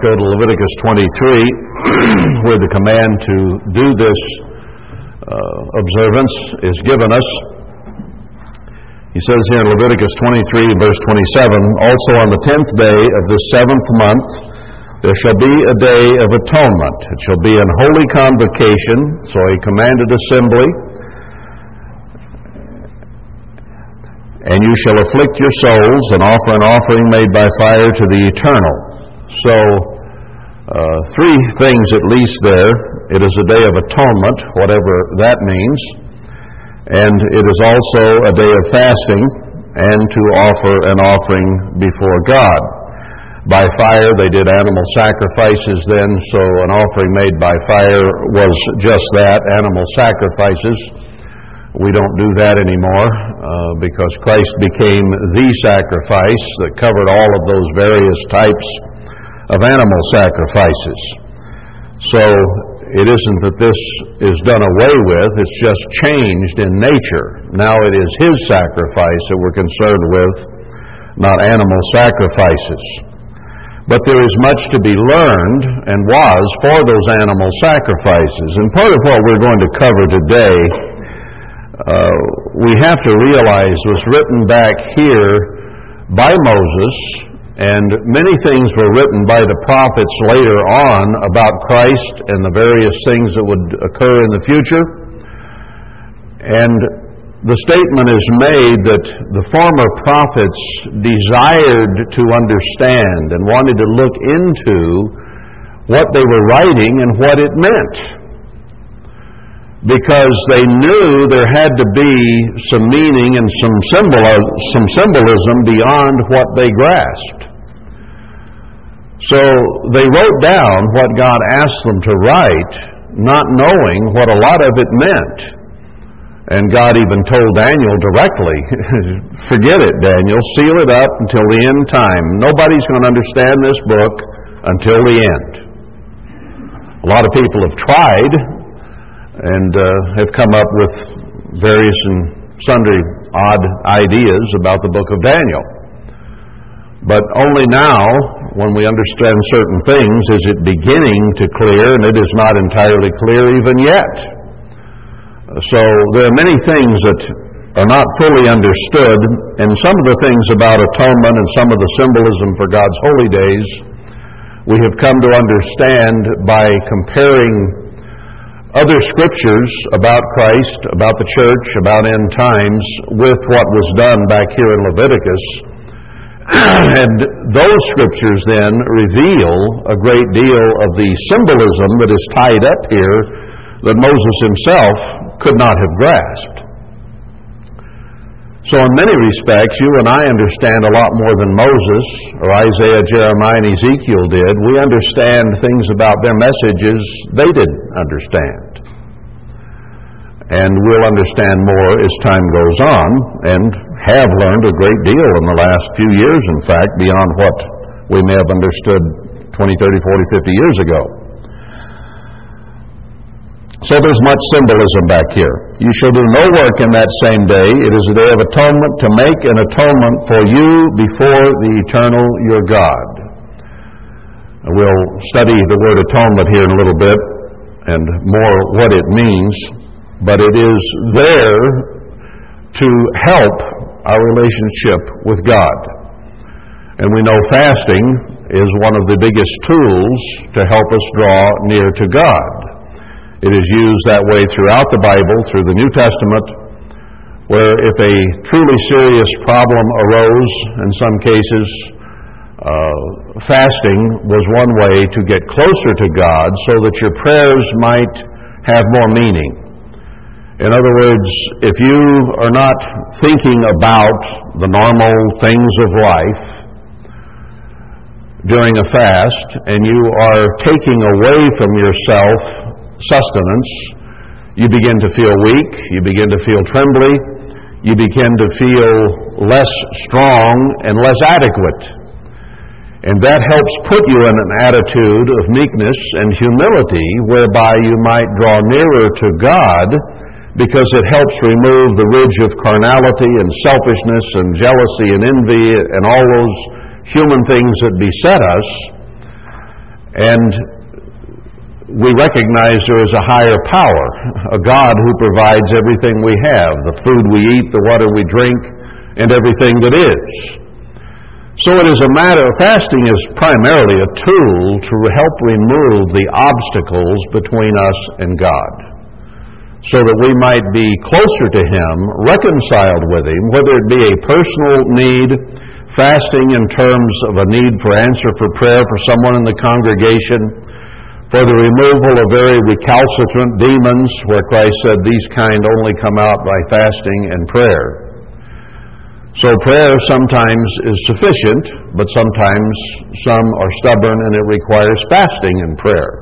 Go to Leviticus 23, where the command to do this uh, observance is given us. He says here in Leviticus 23, verse 27, Also on the tenth day of the seventh month there shall be a day of atonement. It shall be an holy convocation, so he commanded assembly. And you shall afflict your souls and offer an offering made by fire to the eternal. So, uh, three things at least there. It is a day of atonement, whatever that means, and it is also a day of fasting and to offer an offering before God. By fire, they did animal sacrifices then, so an offering made by fire was just that animal sacrifices. We don't do that anymore uh, because Christ became the sacrifice that covered all of those various types of animal sacrifices. So it isn't that this is done away with, it's just changed in nature. Now it is His sacrifice that we're concerned with, not animal sacrifices. But there is much to be learned and was for those animal sacrifices. And part of what we're going to cover today, uh, we have to realize was written back here by Moses and many things were written by the prophets later on about Christ and the various things that would occur in the future. And the statement is made that the former prophets desired to understand and wanted to look into what they were writing and what it meant. Because they knew there had to be some meaning and some, symbol, some symbolism beyond what they grasped. So they wrote down what God asked them to write, not knowing what a lot of it meant. And God even told Daniel directly, forget it, Daniel, seal it up until the end time. Nobody's going to understand this book until the end. A lot of people have tried and uh, have come up with various and sundry odd ideas about the book of Daniel. But only now when we understand certain things, is it beginning to clear, and it is not entirely clear even yet. So there are many things that are not fully understood, and some of the things about atonement and some of the symbolism for God's holy days we have come to understand by comparing other scriptures about Christ, about the church, about end times, with what was done back here in Leviticus and those scriptures then reveal a great deal of the symbolism that is tied up here that Moses himself could not have grasped. So, in many respects, you and I understand a lot more than Moses or Isaiah, Jeremiah, and Ezekiel did. We understand things about their messages they didn't understand and we'll understand more as time goes on and have learned a great deal in the last few years, in fact, beyond what we may have understood 20, 30, 40, 50 years ago. So there's much symbolism back here. You shall do no work in that same day. It is a day of atonement to make an atonement for you before the eternal your God. We'll study the word atonement here in a little bit and more what it means but it is there to help our relationship with God. And we know fasting is one of the biggest tools to help us draw near to God. It is used that way throughout the Bible, through the New Testament, where if a truly serious problem arose, in some cases, uh, fasting was one way to get closer to God so that your prayers might have more meaning. In other words, if you are not thinking about the normal things of life during a fast and you are taking away from yourself sustenance, you begin to feel weak, you begin to feel trembly, you begin to feel less strong and less adequate. And that helps put you in an attitude of meekness and humility whereby you might draw nearer to God because it helps remove the ridge of carnality and selfishness and jealousy and envy and all those human things that beset us. And we recognize there is a higher power, a God who provides everything we have the food we eat, the water we drink, and everything that is. So it is a matter, fasting is primarily a tool to help remove the obstacles between us and God. So that we might be closer to Him, reconciled with Him, whether it be a personal need, fasting in terms of a need for answer for prayer for someone in the congregation, for the removal of very recalcitrant demons, where Christ said these kind only come out by fasting and prayer. So prayer sometimes is sufficient, but sometimes some are stubborn and it requires fasting and prayer.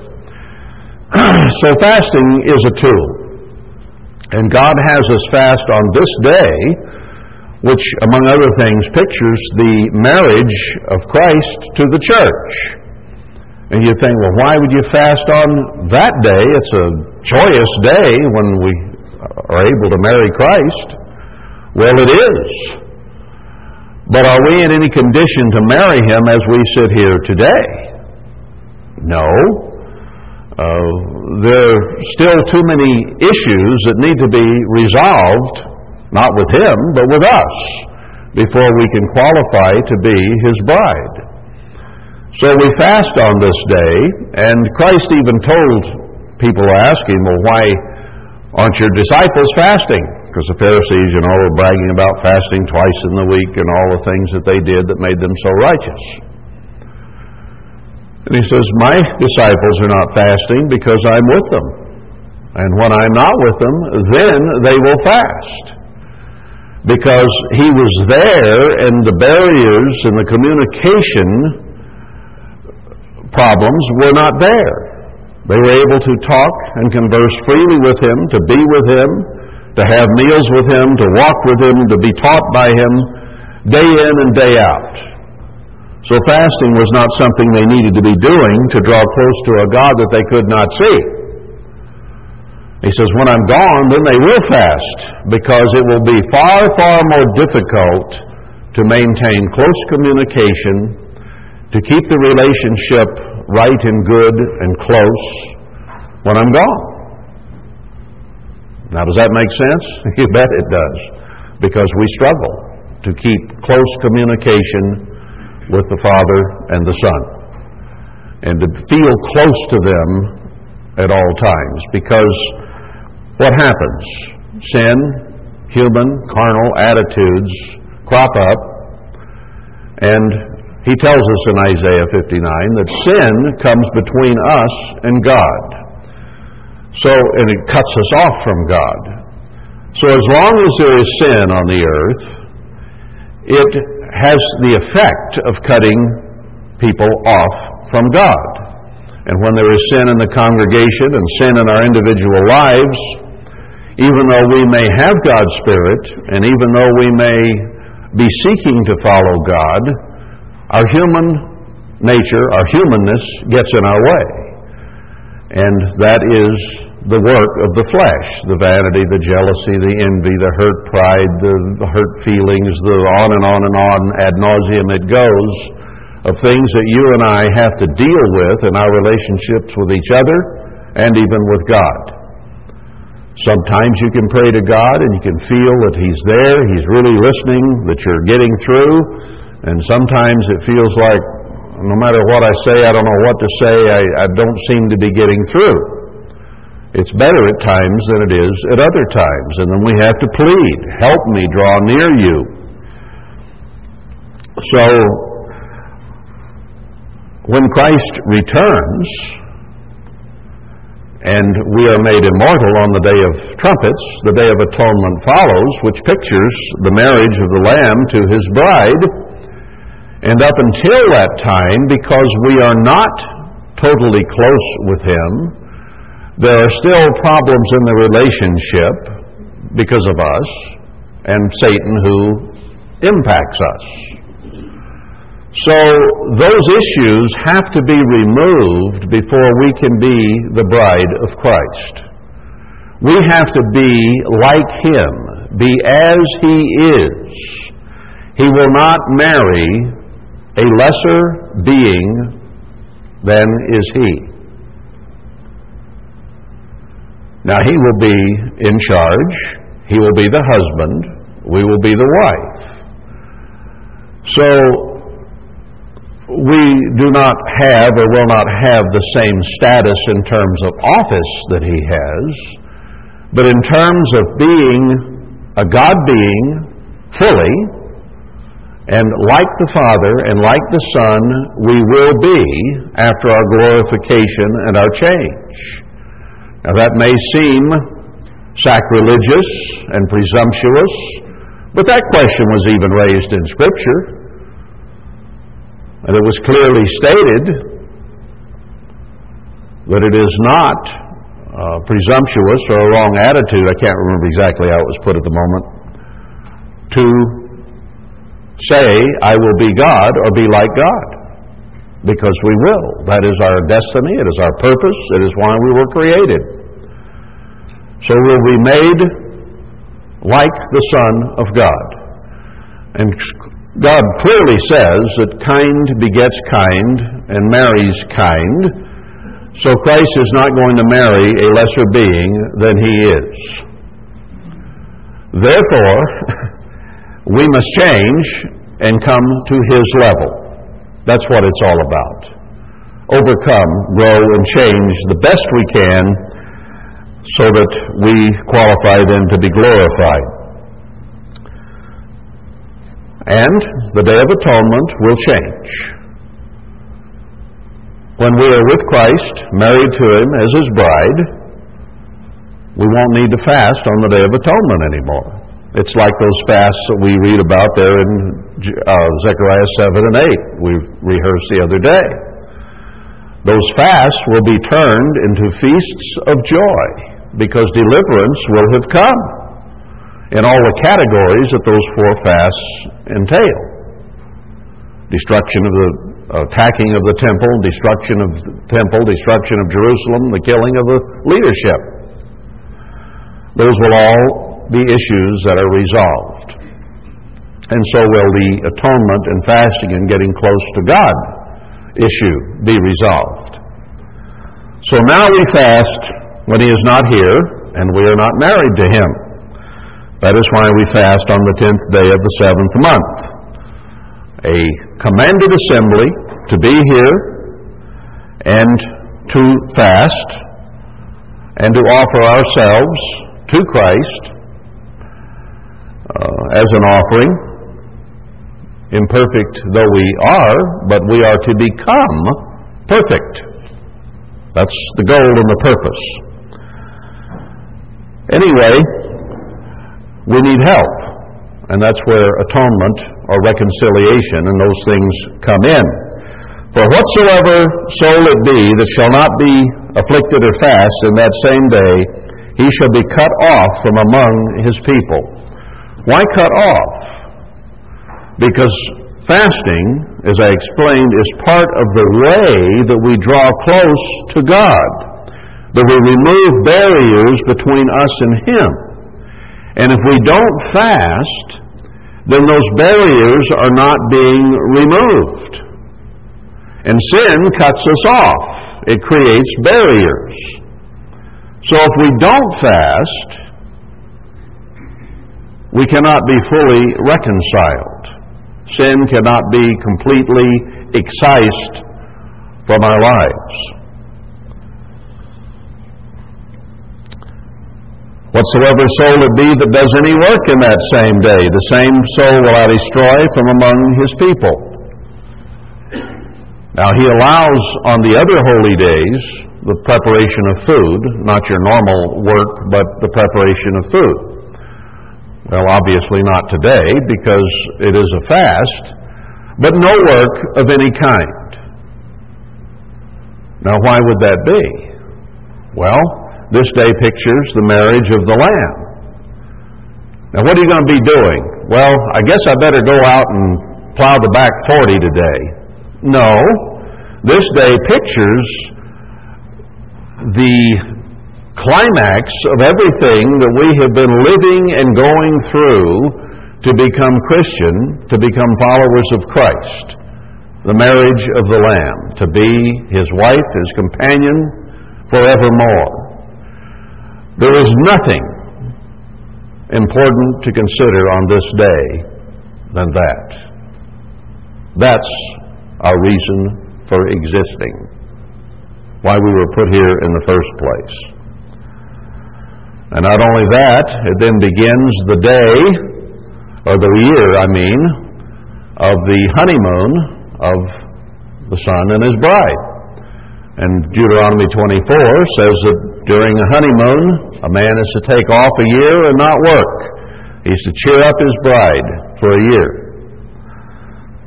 so fasting is a tool. And God has us fast on this day, which, among other things, pictures the marriage of Christ to the church. And you think, well, why would you fast on that day? It's a joyous day when we are able to marry Christ. Well, it is. But are we in any condition to marry Him as we sit here today? No. Uh, there are still too many issues that need to be resolved, not with Him, but with us, before we can qualify to be His bride. So we fast on this day, and Christ even told people asking, well, why aren't your disciples fasting? Because the Pharisees, you know, were bragging about fasting twice in the week and all the things that they did that made them so righteous. And he says, My disciples are not fasting because I'm with them. And when I'm not with them, then they will fast. Because he was there and the barriers and the communication problems were not there. They were able to talk and converse freely with him, to be with him, to have meals with him, to walk with him, to be taught by him day in and day out. So fasting was not something they needed to be doing to draw close to a God that they could not see. He says, when I'm gone, then they will fast because it will be far, far more difficult to maintain close communication to keep the relationship right and good and close when I'm gone. Now, does that make sense? You bet it does. Because we struggle to keep close communication with the Father and the Son and to feel close to them at all times. Because what happens? Sin, human, carnal attitudes crop up, and he tells us in Isaiah 59 that sin comes between us and God. So, and it cuts us off from God. So as long as there is sin on the earth, it has the effect of cutting people off from God. And when there is sin in the congregation and sin in our individual lives, even though we may have God's Spirit, and even though we may be seeking to follow God, our human nature, our humanness, gets in our way. And that is the work of the flesh the vanity, the jealousy, the envy, the hurt pride, the, hurt feelings, the on and on and on ad nauseum it goes of things that you and I have to deal with in our relationships with each other and even with God. Sometimes you can pray to God and you can feel that He's there, He's really listening, that you're getting through. And sometimes it feels like no matter what I say, I don't know what to say, I, I don't seem to be getting through. It's better at times than it is at other times. And then we have to plead, help me, draw near you. So, when Christ returns, and we are made immortal on the day of trumpets, the day of atonement follows, which pictures the marriage of the Lamb to his bride. And up until that time, because we are not totally close with Him, there are still problems in the relationship because of us and Satan who impacts us. So those issues have to be removed before we can be the bride of Christ. We have to be like Him, be as He is. He will not marry a lesser being than is he. Now he will be in charge. He will be the husband. We will be the wife. So we do not have or will not have the same status in terms of office that he has, but in terms of being a God being fully, and like the Father and like the Son, we will be after our glorification and our change. Now that may seem sacrilegious and presumptuous, but that question was even raised in Scripture. And it was clearly stated that it is not uh, presumptuous or a wrong attitude, I can't remember exactly how it was put at the moment, to say, I will be God or be like God. Because we will. That is our destiny, it is our purpose, it is why we were created. So we'll be made like the Son of God. And God clearly says that kind begets kind and marries kind. So Christ is not going to marry a lesser being than he is. Therefore, we must change and come to his level. That's what it's all about. Overcome, grow, and change the best we can so that we qualify then to be glorified. And the Day of Atonement will change. When we are with Christ, married to Him as His bride, we won't need to fast on the Day of Atonement anymore. It's like those fasts that we read about there in uh, Zechariah 7 and 8, we rehearsed the other day. Those fasts will be turned into feasts of joy because deliverance will have come in all the categories that those four fasts entail destruction of the attacking of the temple, destruction of the temple, destruction of Jerusalem, the killing of the leadership. Those will all be issues that are resolved. And so will the atonement and fasting and getting close to God issue be resolved. So now we fast when He is not here and we are not married to Him. That is why we fast on the tenth day of the seventh month. A commanded assembly to be here and to fast and to offer ourselves to Christ uh, as an offering, imperfect though we are, but we are to become perfect. That's the goal and the purpose. Anyway, we need help. And that's where atonement or reconciliation and those things come in. For whatsoever soul it be that shall not be afflicted or fast in that same day, he shall be cut off from among his people. Why cut off? Because fasting, as I explained, is part of the way that we draw close to God, that we remove barriers between us and Him. And if we don't fast, then those barriers are not being removed. And sin cuts us off. It creates barriers. So if we don't fast, we cannot be fully reconciled. Sin cannot be completely excised from our lives. Whatsoever soul it be that does any work in that same day, the same soul will I destroy from among his people. Now, he allows on the other holy days the preparation of food, not your normal work, but the preparation of food. Well, obviously not today because it is a fast, but no work of any kind. Now, why would that be? Well, this day pictures the marriage of the Lamb. Now, what are you going to be doing? Well, I guess I better go out and plow the back 40 today. No. This day pictures the climax of everything that we have been living and going through to become Christian, to become followers of Christ. the marriage of the Lamb, to be his wife, his companion forevermore. There is nothing important to consider on this day than that. That's our reason for existing, why we were put here in the first place. And not only that, it then begins the day, or the year, I mean, of the honeymoon of the son and his bride. And Deuteronomy 24 says that during a honeymoon, a man is to take off a year and not work. He's to cheer up his bride for a year.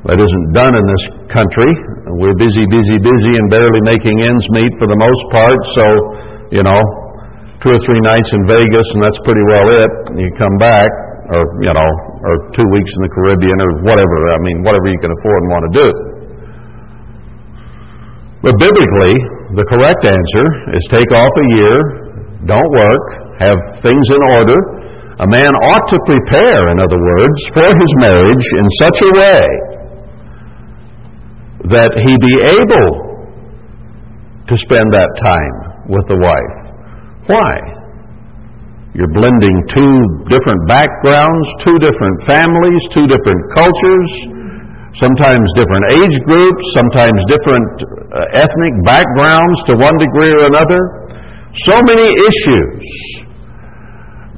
That isn't done in this country. We're busy, busy, busy and barely making ends meet for the most part. So, you know, two or three nights in Vegas and that's pretty well it. You come back, or, you know, or two weeks in the Caribbean or whatever. I mean, whatever you can afford and want to do. But biblically, the correct answer is take off a year, don't work, have things in order. A man ought to prepare, in other words, for his marriage in such a way that he be able to spend that time with the wife. Why? You're blending two different backgrounds, two different families, two different cultures sometimes different age groups, sometimes different uh, ethnic backgrounds to one degree or another. So many issues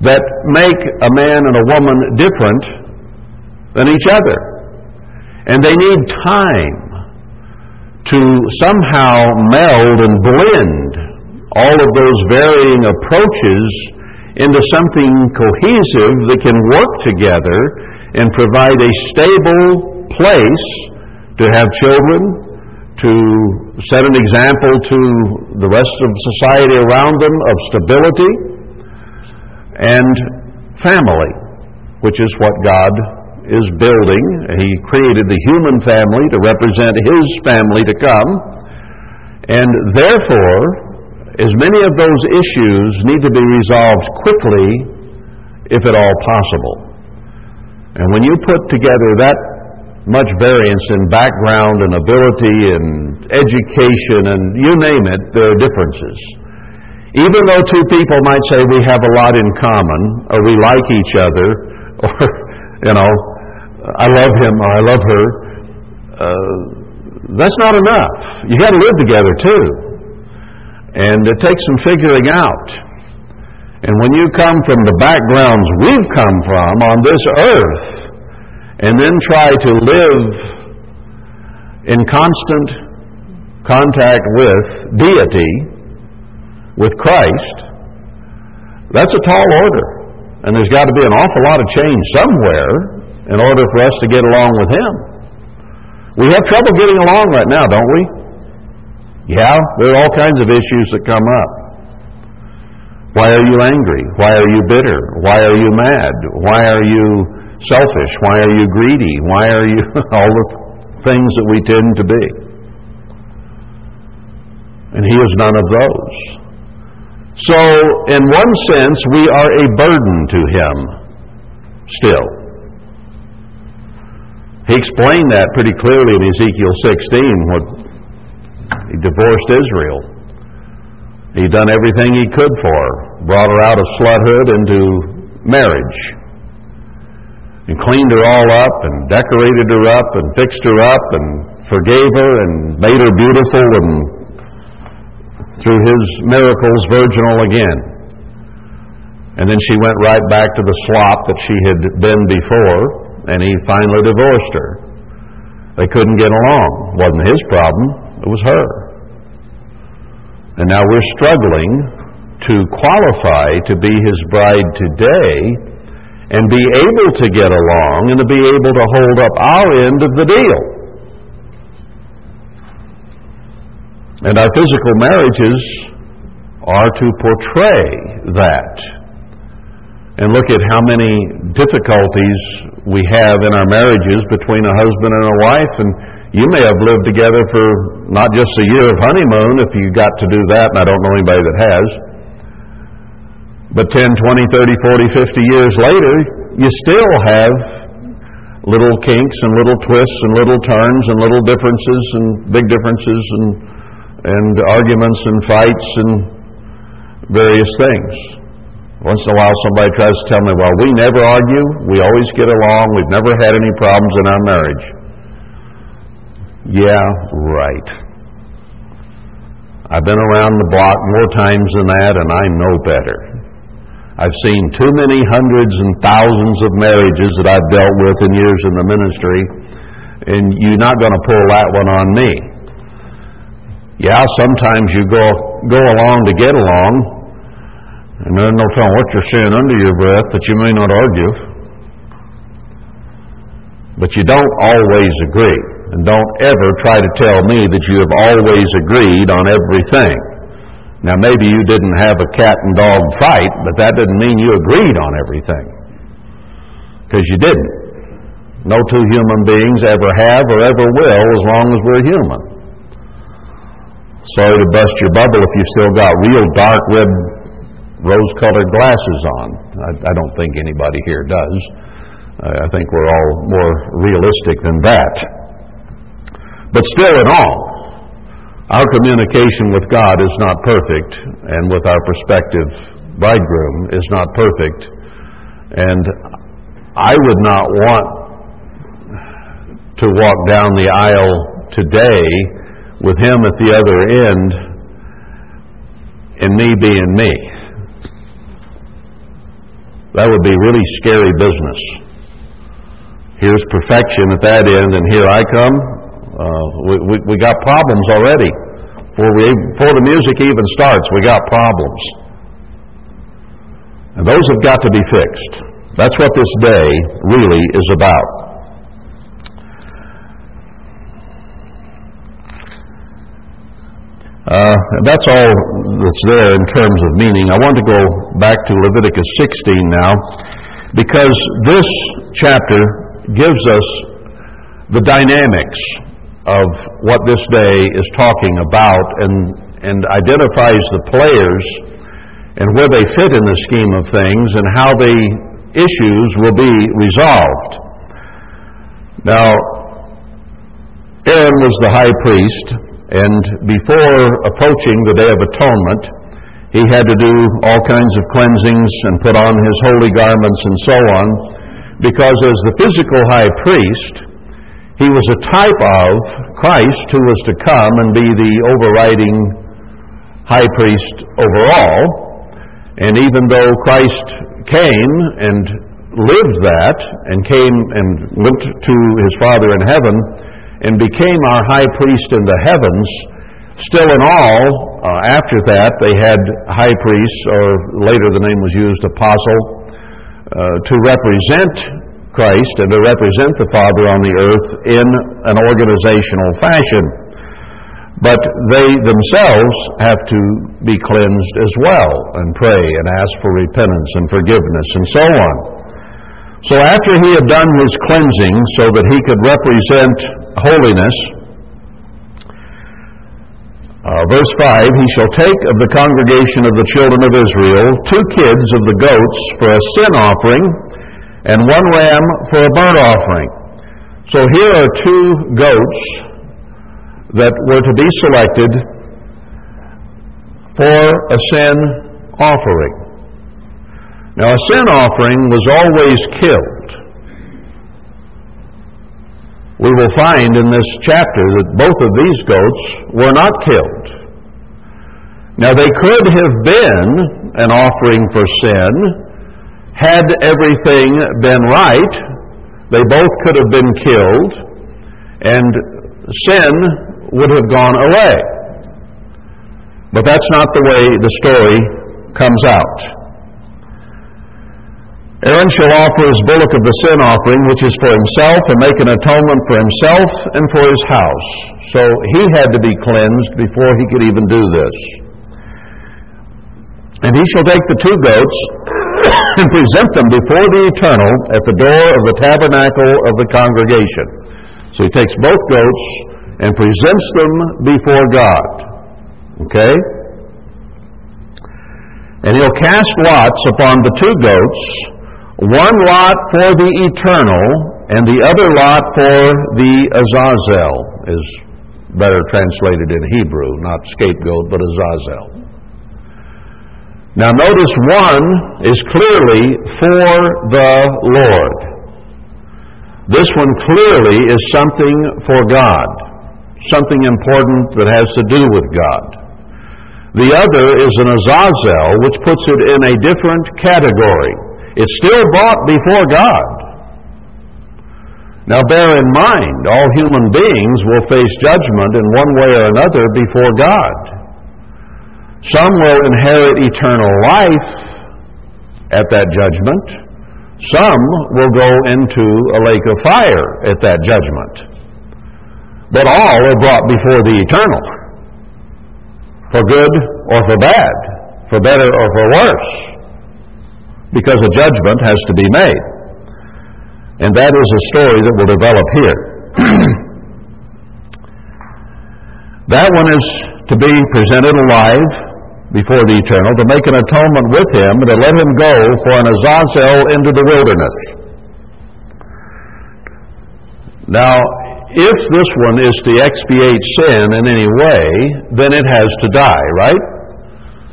that make a man and a woman different than each other. And they need time to somehow meld and blend all of those varying approaches into something cohesive that can work together and provide a stable place to have children, to set an example to the rest of society around them of stability, and family, which is what God is building. He created the human family to represent His family to come. And therefore, as many of those issues need to be resolved quickly, if at all possible. And when you put together that much variance in background and ability and education and you name it, there are differences. Even though two people might say we have a lot in common, or we like each other, or, you know, I love him or I love her, uh, that's not enough. You got to live together too. And it takes some figuring out. And when you come from the backgrounds we've come from on this earth, and then try to live in constant contact with deity, with Christ, that's a tall order. And there's got to be an awful lot of change somewhere in order for us to get along with Him. We have trouble getting along right now, don't we? Yeah, there are all kinds of issues that come up. Why are you angry? Why are you bitter? Why are you mad? Why are you selfish? Why are you greedy? Why are you all the things that we tend to be? And He is none of those. So, in one sense, we are a burden to Him still. He explained that pretty clearly in Ezekiel 16 when he divorced Israel. He'd done everything he could for her, brought her out of sluthood into marriage and cleaned her all up and decorated her up and fixed her up and forgave her and made her beautiful and through his miracles virginal again. And then she went right back to the slop that she had been before, and he finally divorced her. They couldn't get along. Wasn't his problem, it was her. And now we're struggling to qualify to be his bride today and be able to get along and to be able to hold up our end of the deal. And our physical marriages are to portray that. And look at how many difficulties we have in our marriages between a husband and a wife. And you may have lived together for not just a year of honeymoon, if you got to do that, and I don't know anybody that has but 10, 20, 30, 40, 50 years later, you still have little kinks and little twists and little turns and little differences and big differences and, and arguments and fights and various things. Once in a while, somebody tries to tell me, well, we never argue. We always get along. We've never had any problems in our marriage. Yeah, right. I've been around the block more times than that, and I know better. I've seen too many hundreds and thousands of marriages that I've dealt with in years in the ministry, and you're not going to pull that one on me. Yeah, sometimes you go go along to get along, and there's no telling what you're saying under your breath, but you may not argue. But you don't always agree. And don't ever try to tell me that you have always agreed on everything. Now, maybe you didn't have a cat and dog fight, but that didn't mean you agreed on everything. Because you didn't. No two human beings ever have or ever will as long as we're human. Sorry to bust your bubble if you've still got real dark red rose-colored glasses on. I, I don't think anybody here does. I think we're all more realistic than that. But still, in all, our communication with God is not perfect, and with our prospective bridegroom is not perfect. And I would not want to walk down the aisle today with him at the other end and me being me. That would be really scary business. Here's perfection at that end, and here I come. Uh, we, we, we got problems already. Before, we, before the music even starts, we got problems. And those have got to be fixed. That's what this day really is about. Uh, that's all that's there in terms of meaning. I want to go back to Leviticus 16 now because this chapter gives us the dynamics of what this day is talking about and, and identifies the players and where they fit in the scheme of things and how the issues will be resolved. Now, Aaron was the high priest and before approaching the Day of Atonement, he had to do all kinds of cleansings and put on his holy garments and so on, because as the physical high priest, he was a type of Christ who was to come and be the overriding high priest over all. And even though Christ came and lived that and came and went to his Father in heaven, and became our high priest in the heavens, still in all, uh, after that, they had high priests, or later the name was used, apostle, uh, to represent Christ and to represent the Father on the earth in an organizational fashion. But they themselves have to be cleansed as well and pray and ask for repentance and forgiveness and so on. So after he had done his cleansing so that he could represent holiness, uh, verse 5 He shall take of the congregation of the children of Israel two kids of the goats for a sin offering, and one ram for a burnt offering. So here are two goats that were to be selected for a sin offering. Now, a sin offering was always killed. We will find in this chapter that both of these goats were not killed. Now, they could have been an offering for sin had everything been right. They both could have been killed, and sin would have gone away. But that's not the way the story comes out. Aaron shall offer his bullock of the sin offering, which is for himself, and make an atonement for himself and for his house. So he had to be cleansed before he could even do this. And he shall take the two goats and present them before the eternal at the door of the tabernacle of the congregation. So he takes both goats and presents them before God. Okay? And he'll cast lots upon the two goats one lot for the eternal and the other lot for the Azazel is better translated in Hebrew, not scapegoat, but Azazel. Now notice one is clearly for the Lord. This one clearly is something for God, something important that has to do with God. The other is an Azazel, which puts it in a different category. It's still brought before God. Now bear in mind, all human beings will face judgment in one way or another before God. Some will inherit eternal life at that judgment. Some will go into a lake of fire at that judgment. But all are brought before the eternal, for good or for bad, for better or for worse, because a judgment has to be made. And that is a story that will develop here. that one is to be presented alive before the Eternal, to make an atonement with him, and to let him go for an Azazel into the wilderness. Now, if this one is to expiate sin in any way, then it has to die, right?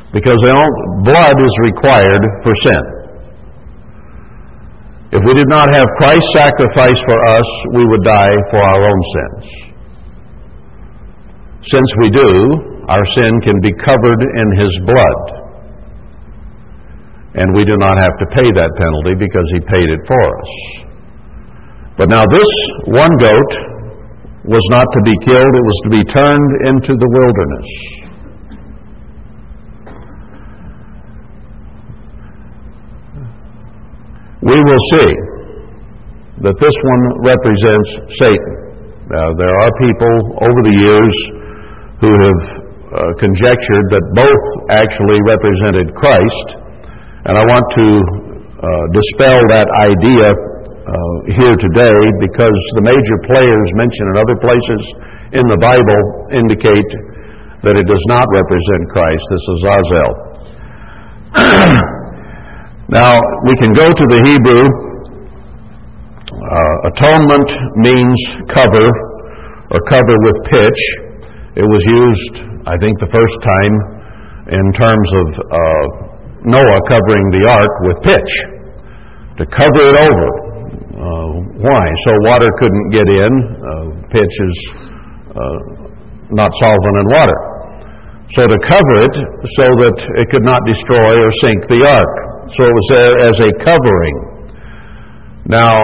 Because blood is required for sin. If we did not have Christ's sacrifice for us, we would die for our own sins. Since we do, our sin can be covered in His blood. And we do not have to pay that penalty because He paid it for us. But now, this one goat was not to be killed, it was to be turned into the wilderness. We will see that this one represents Satan. Now, there are people over the years who have uh, conjectured that both actually represented Christ, and I want to uh, dispel that idea uh, here today because the major players mentioned in other places in the Bible indicate that it does not represent Christ. This is Azel. now, we can go to the Hebrew. Uh, atonement means cover or cover with pitch. It was used I think the first time in terms of uh, Noah covering the ark with pitch, to cover it over. Uh, why? So water couldn't get in. Uh, pitch is uh, not solvent in water. So to cover it so that it could not destroy or sink the ark. So it was there as a covering. Now,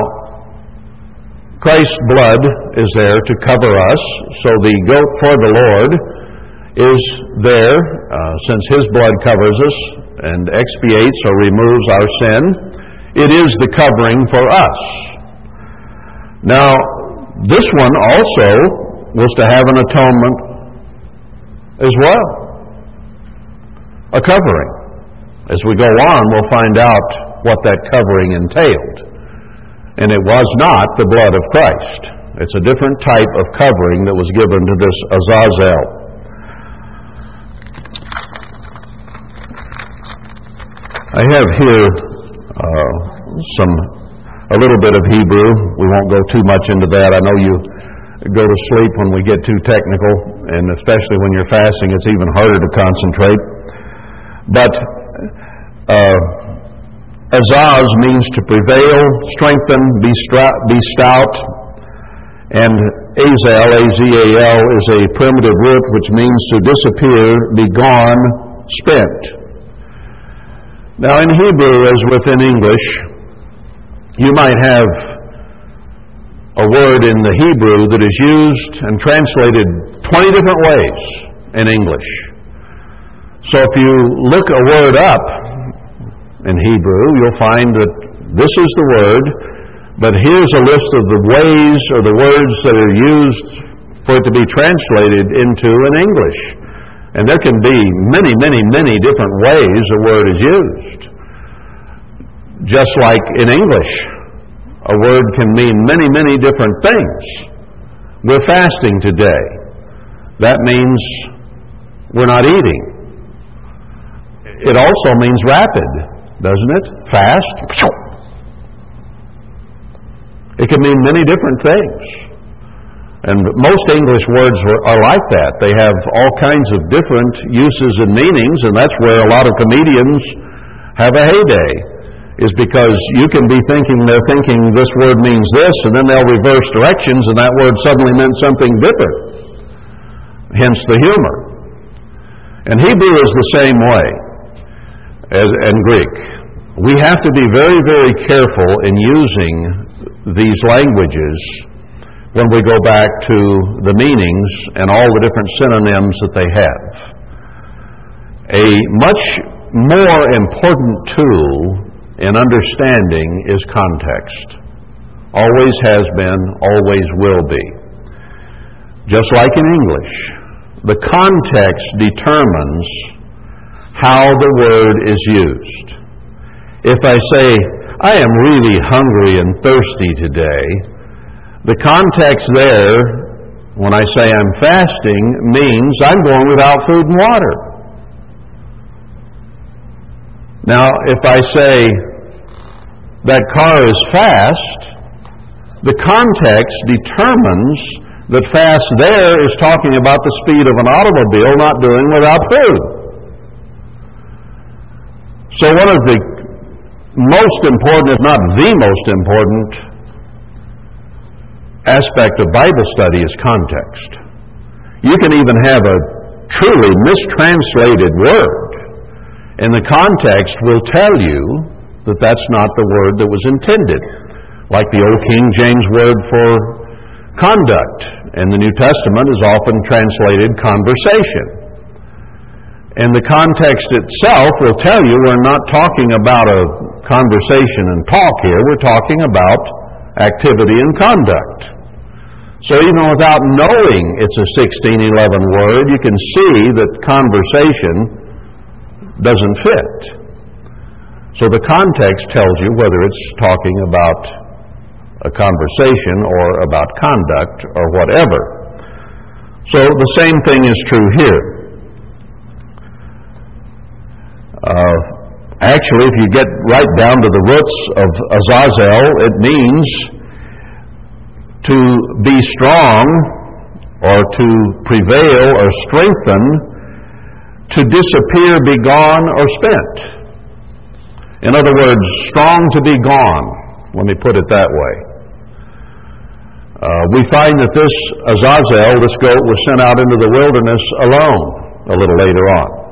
Christ's blood is there to cover us, so the goat for the Lord is there, uh, since His blood covers us and expiates or removes our sin. It is the covering for us. Now, this one also was to have an atonement as well. A covering. As we go on, we'll find out what that covering entailed. And it was not the blood of Christ. It's a different type of covering that was given to this Azazel. I have here uh, some a little bit of Hebrew. We won't go too much into that. I know you go to sleep when we get too technical, and especially when you're fasting, it's even harder to concentrate. But uh, Azaz means to prevail, strengthen, be, be stout, and Azal, A-Z-A-L, is a primitive root which means to disappear, be gone, spent. Now, in Hebrew, as within English, you might have a word in the Hebrew that is used and translated 20 different ways in English. So if you look a word up in Hebrew, you'll find that this is the word, but here's a list of the ways or the words that are used for it to be translated into in English. And there can be many, many, many different ways a word is used. Just like in English, a word can mean many, many different things. We're fasting today. That means we're not eating. It also means rapid, doesn't it? Fast. It can mean many different things. And most English words are like that. They have all kinds of different uses and meanings, and that's where a lot of comedians have a heyday, is because you can be thinking they're thinking this word means this, and then they'll reverse directions, and that word suddenly meant something different. Hence the humor. And Hebrew is the same way as, and Greek. We have to be very, very careful in using these languages when we go back to the meanings and all the different synonyms that they have. A much more important tool in understanding is context. Always has been, always will be. Just like in English, the context determines how the word is used. If I say, I am really hungry and thirsty today, the context there, when I say I'm fasting, means I'm going without food and water. Now, if I say that car is fast, the context determines that fast there is talking about the speed of an automobile not doing without food. So one of the most important, if not the most important, aspect of Bible study is context. You can even have a truly mistranslated word, and the context will tell you that that's not the word that was intended. Like the old King James word for conduct in the New Testament is often translated conversation. And the context itself will tell you we're not talking about a conversation and talk here, we're talking about activity and conduct. So even without knowing it's a 1611 word, you can see that conversation doesn't fit. So the context tells you whether it's talking about a conversation or about conduct or whatever. So the same thing is true here. Uh, actually, if you get right down to the roots of Azazel, it means to be strong or to prevail or strengthen, to disappear, be gone, or spent. In other words, strong to be gone. Let me put it that way. Uh, we find that this Azazel, this goat, was sent out into the wilderness alone a little later on.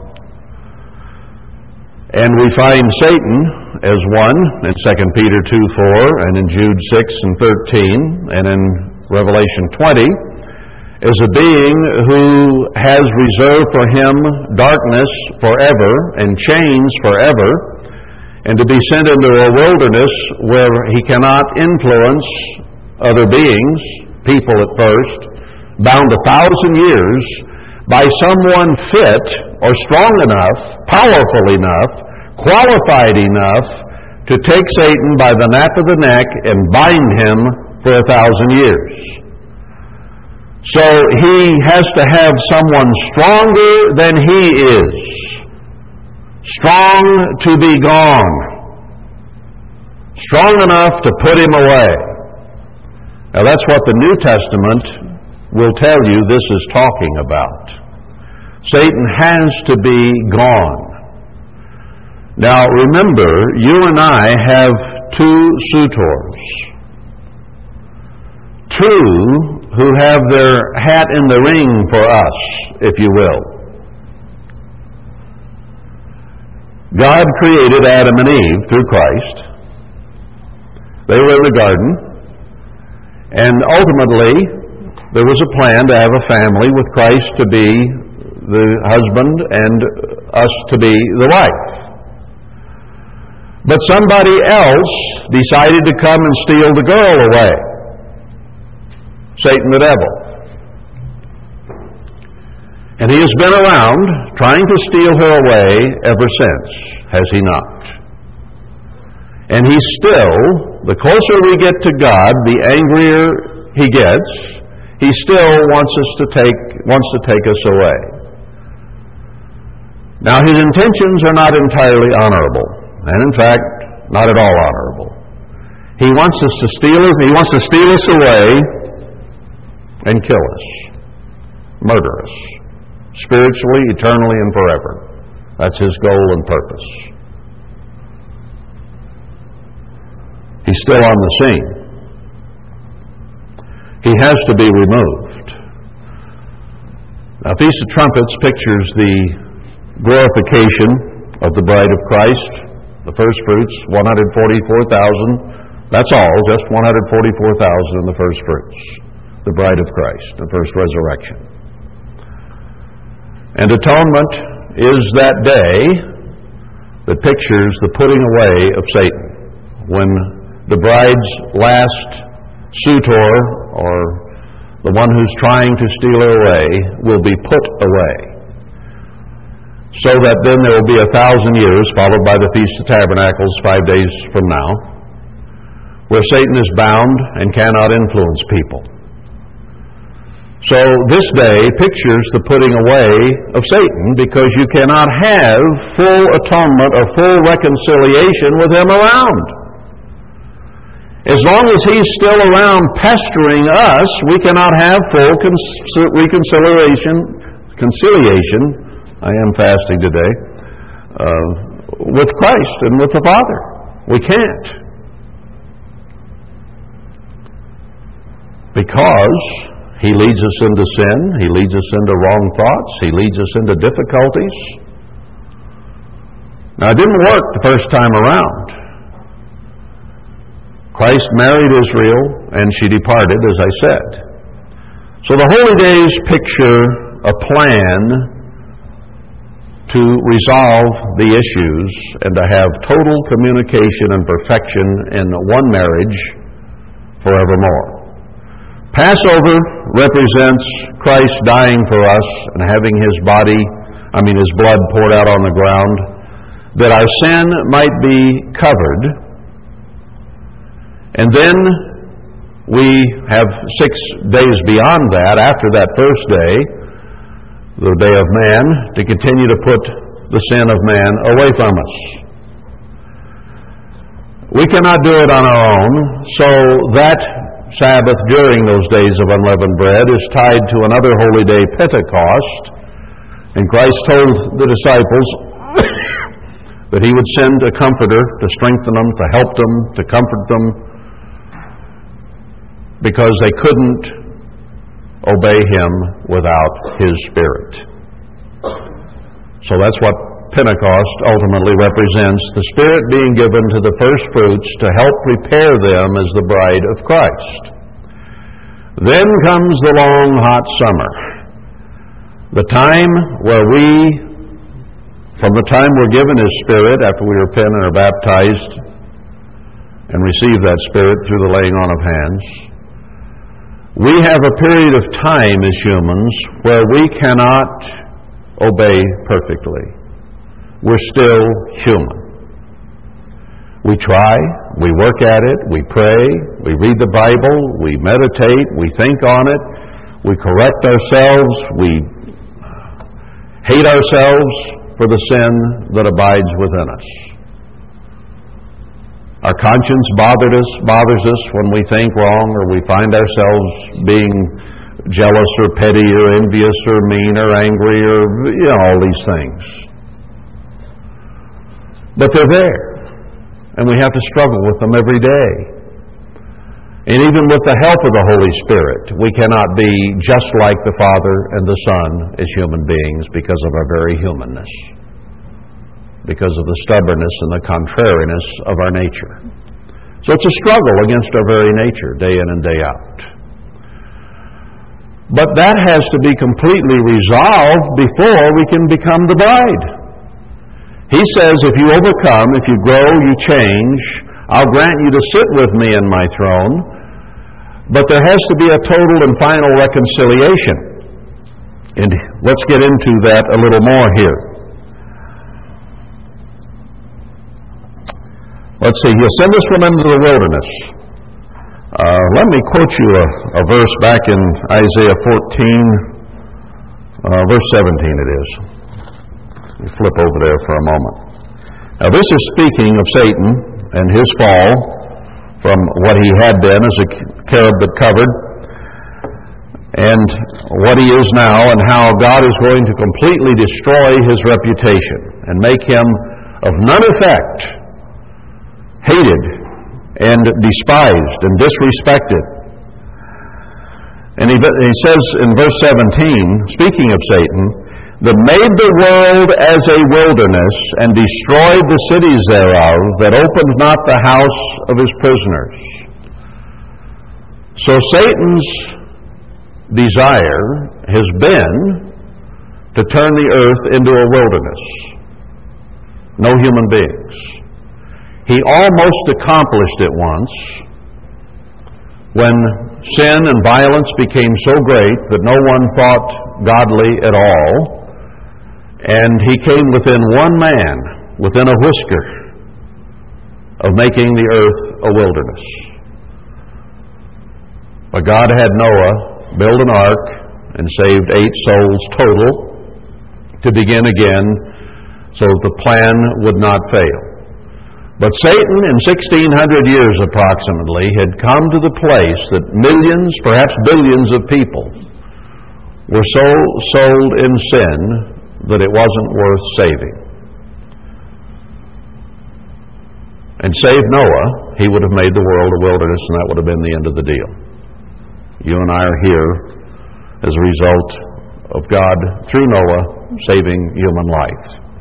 And we find Satan as one in 2 Peter 2 4 and in Jude 6 and 13 and in Revelation 20 is a being who has reserved for him darkness forever and chains forever and to be sent into a wilderness where he cannot influence other beings, people at first, bound a thousand years by someone fit or strong enough, powerful enough qualified enough to take Satan by the nape of the neck and bind him for a thousand years. So he has to have someone stronger than he is. Strong to be gone. Strong enough to put him away. Now that's what the New Testament will tell you this is talking about. Satan has to be gone. Now remember, you and I have two suitors. Two who have their hat in the ring for us, if you will. God created Adam and Eve through Christ. They were in the garden. And ultimately, there was a plan to have a family with Christ to be the husband and us to be the wife. But somebody else decided to come and steal the girl away. Satan the devil. And he has been around trying to steal her away ever since, has he not? And he still, the closer we get to God, the angrier he gets. He still wants us to take wants to take us away. Now his intentions are not entirely honorable and in fact, not at all honorable. He wants us to steal us, he wants to steal us away and kill us, murder us, spiritually, eternally, and forever. That's his goal and purpose. He's still on the scene. He has to be removed. Now, Feast of Trumpets pictures the glorification of the bride of Christ, the first fruits, 144,000. That's all, just 144,000 in the first fruits, the bride of Christ, the first resurrection. And atonement is that day that pictures the putting away of Satan. When the bride's last suitor, or the one who's trying to steal her away, will be put away. So that then there will be a thousand years, followed by the Feast of Tabernacles five days from now, where Satan is bound and cannot influence people. So this day pictures the putting away of Satan because you cannot have full atonement or full reconciliation with him around. As long as he's still around pestering us, we cannot have full reconciliation, conciliation, I am fasting today, uh, with Christ and with the Father. We can't. Because he leads us into sin. He leads us into wrong thoughts. He leads us into difficulties. Now, it didn't work the first time around. Christ married Israel, and she departed, as I said. So the holy days picture a plan to resolve the issues and to have total communication and perfection in one marriage forevermore. Passover represents Christ dying for us and having his body, I mean his blood poured out on the ground, that our sin might be covered. And then we have six days beyond that, after that first day, the day of man, to continue to put the sin of man away from us. We cannot do it on our own, so that Sabbath during those days of unleavened bread is tied to another holy day, Pentecost. And Christ told the disciples that he would send a comforter to strengthen them, to help them, to comfort them, because they couldn't obey him without his Spirit. So that's what Pentecost ultimately represents the Spirit being given to the first fruits to help prepare them as the bride of Christ. Then comes the long, hot summer. The time where we, from the time we're given His Spirit after we repent and are baptized and receive that Spirit through the laying on of hands, we have a period of time as humans where we cannot obey perfectly we're still human. We try, we work at it, we pray, we read the Bible, we meditate, we think on it, we correct ourselves, we hate ourselves for the sin that abides within us. Our conscience bothers us, bothers us when we think wrong or we find ourselves being jealous or petty or envious or mean or angry or you know all these things. But they're there. And we have to struggle with them every day. And even with the help of the Holy Spirit, we cannot be just like the Father and the Son as human beings because of our very humanness, because of the stubbornness and the contrariness of our nature. So it's a struggle against our very nature, day in and day out. But that has to be completely resolved before we can become the bride. He says, if you overcome, if you grow, you change, I'll grant you to sit with me in my throne. But there has to be a total and final reconciliation. And let's get into that a little more here. Let's see, he'll send this one into the wilderness. Uh, let me quote you a, a, verse back in Isaiah 14, uh, verse 17 it is. We flip over there for a moment. Now, this is speaking of Satan and his fall from what he had been as a cherub that covered, and what he is now, and how God is going to completely destroy his reputation and make him of none effect, hated and despised and disrespected. And he, he says in verse 17, speaking of Satan, that made the world as a wilderness and destroyed the cities thereof, that opened not the house of his prisoners. So Satan's desire has been to turn the earth into a wilderness. No human beings. He almost accomplished it once when sin and violence became so great that no one thought godly at all and he came within one man, within a whisker, of making the earth a wilderness. But God had Noah build an ark and saved eight souls total to begin again so that the plan would not fail. But Satan, in 1600 years approximately, had come to the place that millions, perhaps billions of people were so sold in sin that it wasn't worth saving. And save Noah, he would have made the world a wilderness, and that would have been the end of the deal. You and I are here as a result of God, through Noah, saving human life.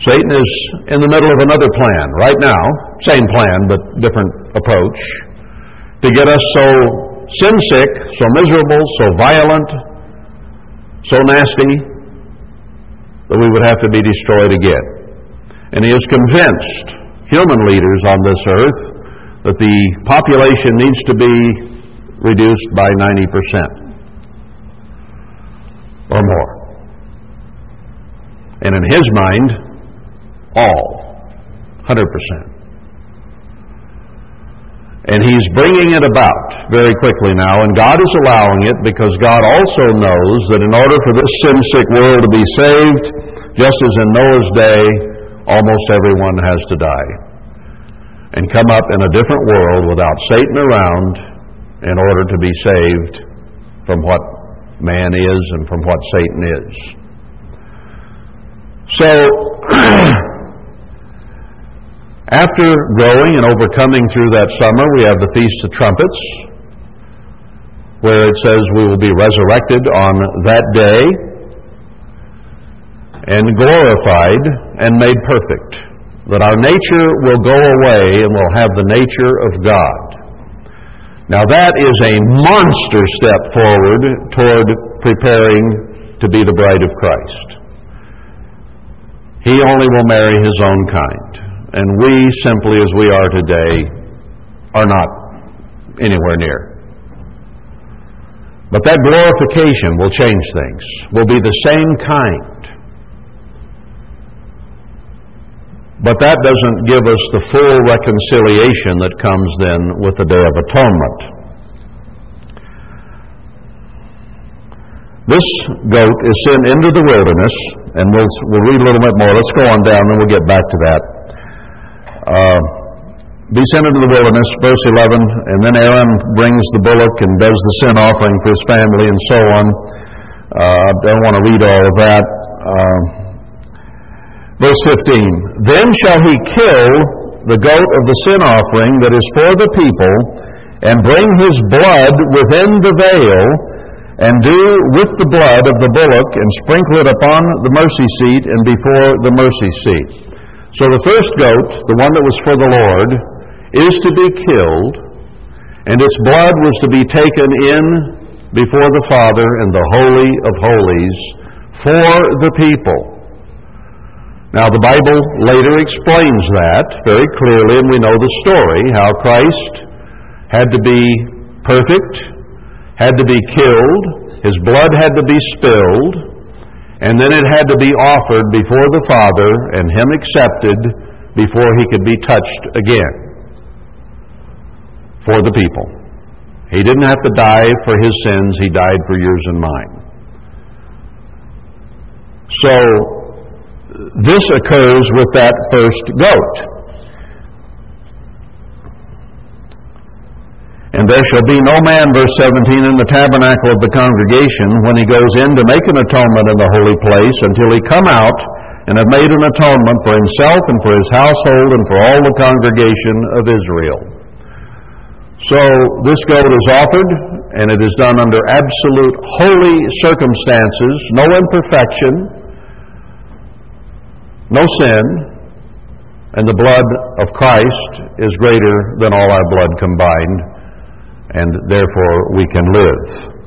Satan is in the middle of another plan right now, same plan but different approach, to get us so sin sick, so miserable, so violent, so nasty, that we would have to be destroyed again. And he has convinced human leaders on this earth that the population needs to be reduced by 90% or more. And in his mind, all, 100%. And he's bringing it about very quickly now, and God is allowing it because God also knows that in order for this sin sick world to be saved, just as in Noah's day, almost everyone has to die and come up in a different world without Satan around in order to be saved from what man is and from what Satan is. So, After growing and overcoming through that summer, we have the Feast of Trumpets, where it says we will be resurrected on that day and glorified and made perfect. That our nature will go away and we'll have the nature of God. Now that is a monster step forward toward preparing to be the bride of Christ. He only will marry his own kind. And we, simply as we are today, are not anywhere near. But that glorification will change things, will be the same kind. But that doesn't give us the full reconciliation that comes then with the Day of Atonement. This goat is sent into the wilderness, and we'll, we'll read a little bit more. Let's go on down, and we'll get back to that uh, be sent into the wilderness, verse 11, and then Aaron brings the bullock and does the sin offering for his family and so on. Uh, I don't want to read all of that. Uh, verse 15, Then shall he kill the goat of the sin offering that is for the people, and bring his blood within the veil, and do with the blood of the bullock, and sprinkle it upon the mercy seat and before the mercy seat. So the first goat, the one that was for the Lord, is to be killed, and its blood was to be taken in before the Father in the Holy of Holies for the people. Now, the Bible later explains that very clearly, and we know the story how Christ had to be perfect, had to be killed, his blood had to be spilled, and then it had to be offered before the Father and Him accepted before He could be touched again for the people. He didn't have to die for His sins, He died for yours and mine. So, this occurs with that first goat. And there shall be no man, verse 17, in the tabernacle of the congregation when he goes in to make an atonement in the holy place until he come out and have made an atonement for himself and for his household and for all the congregation of Israel. So this goat is offered, and it is done under absolute holy circumstances, no imperfection, no sin, and the blood of Christ is greater than all our blood combined and therefore we can live.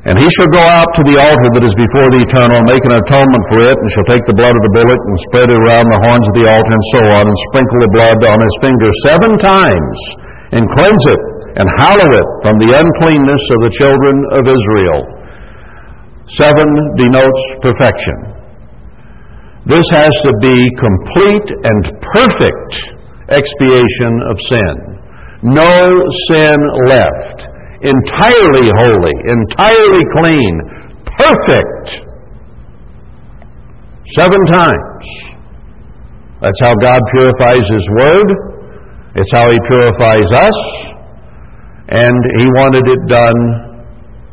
And he shall go out to the altar that is before the eternal, make an atonement for it, and shall take the blood of the bullock, and spread it around the horns of the altar, and so on, and sprinkle the blood on his finger seven times, and cleanse it, and hallow it from the uncleanness of the children of Israel. Seven denotes perfection. This has to be complete and perfect expiation of sin no sin left, entirely holy, entirely clean, perfect. Seven times. That's how God purifies His Word. It's how He purifies us. And He wanted it done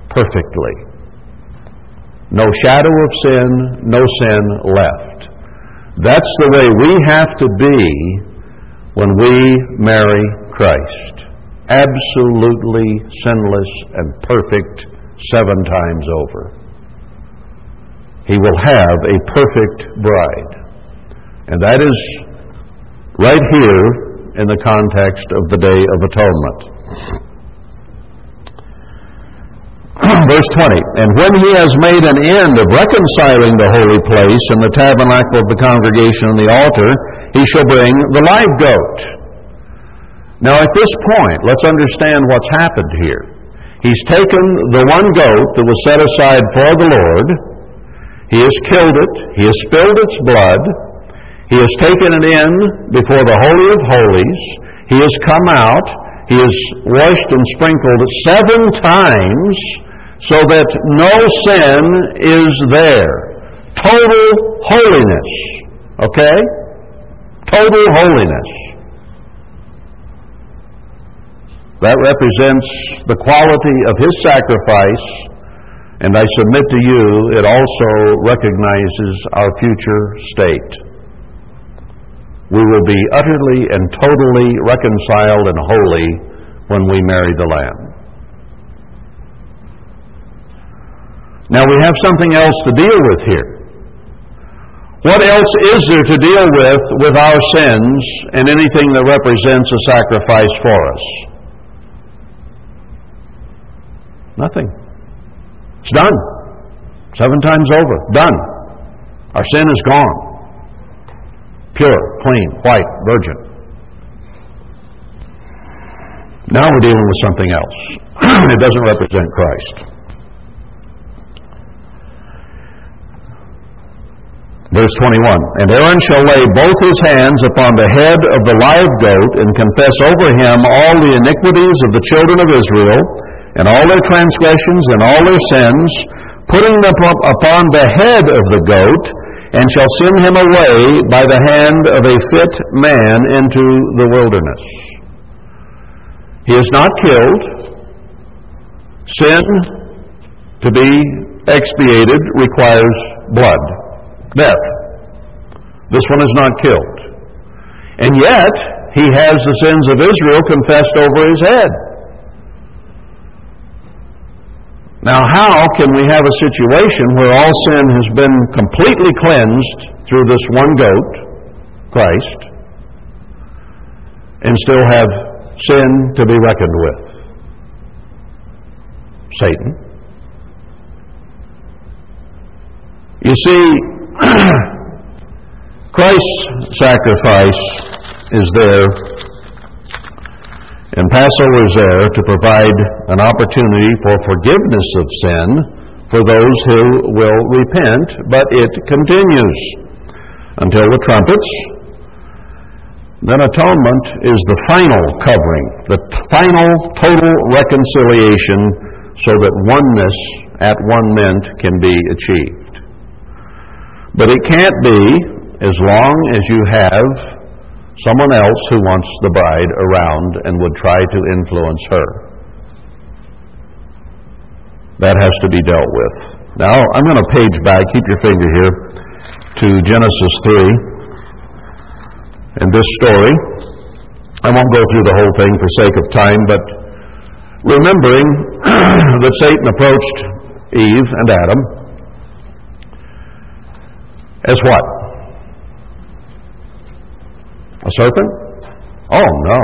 perfectly. No shadow of sin, no sin left. That's the way we have to be when we marry Christ, absolutely sinless and perfect seven times over. He will have a perfect bride. And that is right here in the context of the Day of Atonement. Verse 20, And when he has made an end of reconciling the holy place and the tabernacle of the congregation and the altar, he shall bring the live goat now, at this point, let's understand what's happened here. He's taken the one goat that was set aside for the Lord, he has killed it, he has spilled its blood, he has taken it in before the Holy of Holies, he has come out, he has washed and sprinkled it seven times so that no sin is there. Total holiness. Okay? Total holiness. That represents the quality of his sacrifice, and I submit to you, it also recognizes our future state. We will be utterly and totally reconciled and holy when we marry the Lamb. Now we have something else to deal with here. What else is there to deal with with our sins and anything that represents a sacrifice for us? Nothing. It's done. Seven times over. Done. Our sin is gone. Pure, clean, white, virgin. Now we're dealing with something else. it doesn't represent Christ. Verse 21 And Aaron shall lay both his hands upon the head of the live goat and confess over him all the iniquities of the children of Israel and all their transgressions and all their sins, putting them upon the head of the goat, and shall send him away by the hand of a fit man into the wilderness. He is not killed. Sin to be expiated requires blood, death. This one is not killed. And yet, he has the sins of Israel confessed over his head. Now, how can we have a situation where all sin has been completely cleansed through this one goat, Christ, and still have sin to be reckoned with? Satan. You see, Christ's sacrifice is there and Passover is there to provide an opportunity for forgiveness of sin for those who will repent, but it continues until the trumpets. Then atonement is the final covering, the final total reconciliation so that oneness at one mint can be achieved. But it can't be as long as you have Someone else who wants the bride around and would try to influence her. That has to be dealt with. Now, I'm going to page back, keep your finger here, to Genesis 3 and this story. I won't go through the whole thing for sake of time, but remembering that Satan approached Eve and Adam as what? A serpent? Oh, no.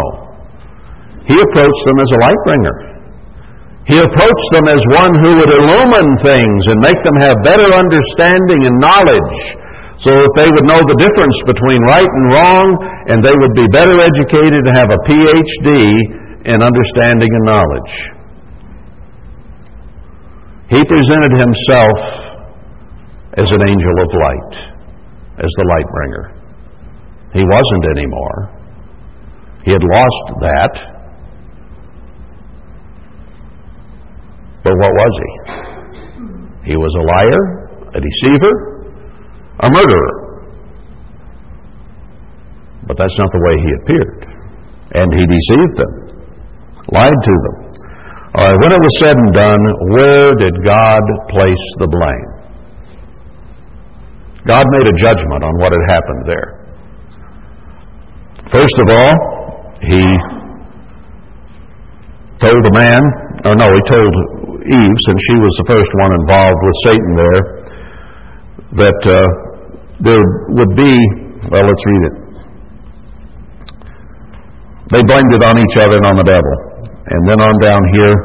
He approached them as a light bringer. He approached them as one who would illumine things and make them have better understanding and knowledge so that they would know the difference between right and wrong and they would be better educated and have a PhD in understanding and knowledge. He presented himself as an angel of light, as the light bringer. He wasn't anymore. He had lost that. But what was he? He was a liar, a deceiver, a murderer. But that's not the way he appeared. And he deceived them, lied to them. All right, when it was said and done, where did God place the blame? God made a judgment on what had happened there. First of all, he told the man, or no, he told Eve, since she was the first one involved with Satan there, that uh, there would be, well, let's read it. They blamed it on each other and on the devil. And then on down here,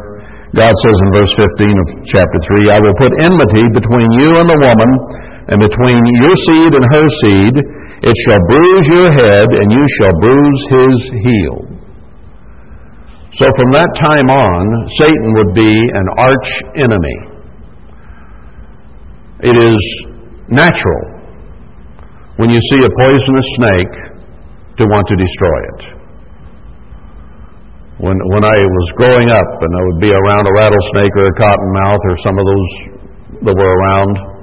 God says in verse 15 of chapter 3, I will put enmity between you and the woman, and between your seed and her seed. It shall bruise your head, and you shall bruise his heel. So from that time on, Satan would be an arch enemy. It is natural when you see a poisonous snake to want to destroy it. When, when I was growing up and I would be around a rattlesnake or a cottonmouth or some of those that were around,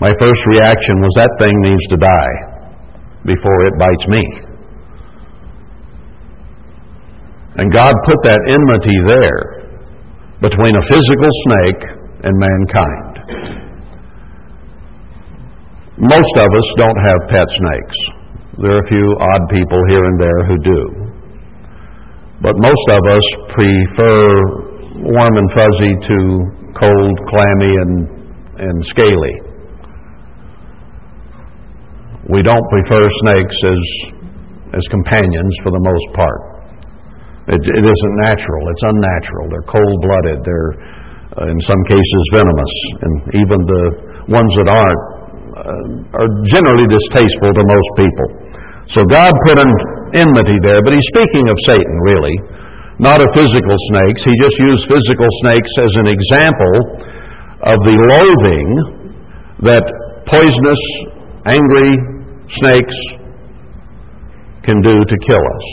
my first reaction was that thing needs to die before it bites me. And God put that enmity there between a physical snake and mankind. Most of us don't have pet snakes. There are a few odd people here and there who do. But most of us prefer warm and fuzzy to cold, clammy, and, and scaly. We don't prefer snakes as, as companions for the most part. It, it isn't natural. It's unnatural. They're cold-blooded. They're, uh, in some cases, venomous. And even the ones that aren't uh, are generally distasteful to most people. So God put an enmity there, but he's speaking of Satan, really, not of physical snakes. He just used physical snakes as an example of the loathing that poisonous, angry snakes can do to kill us.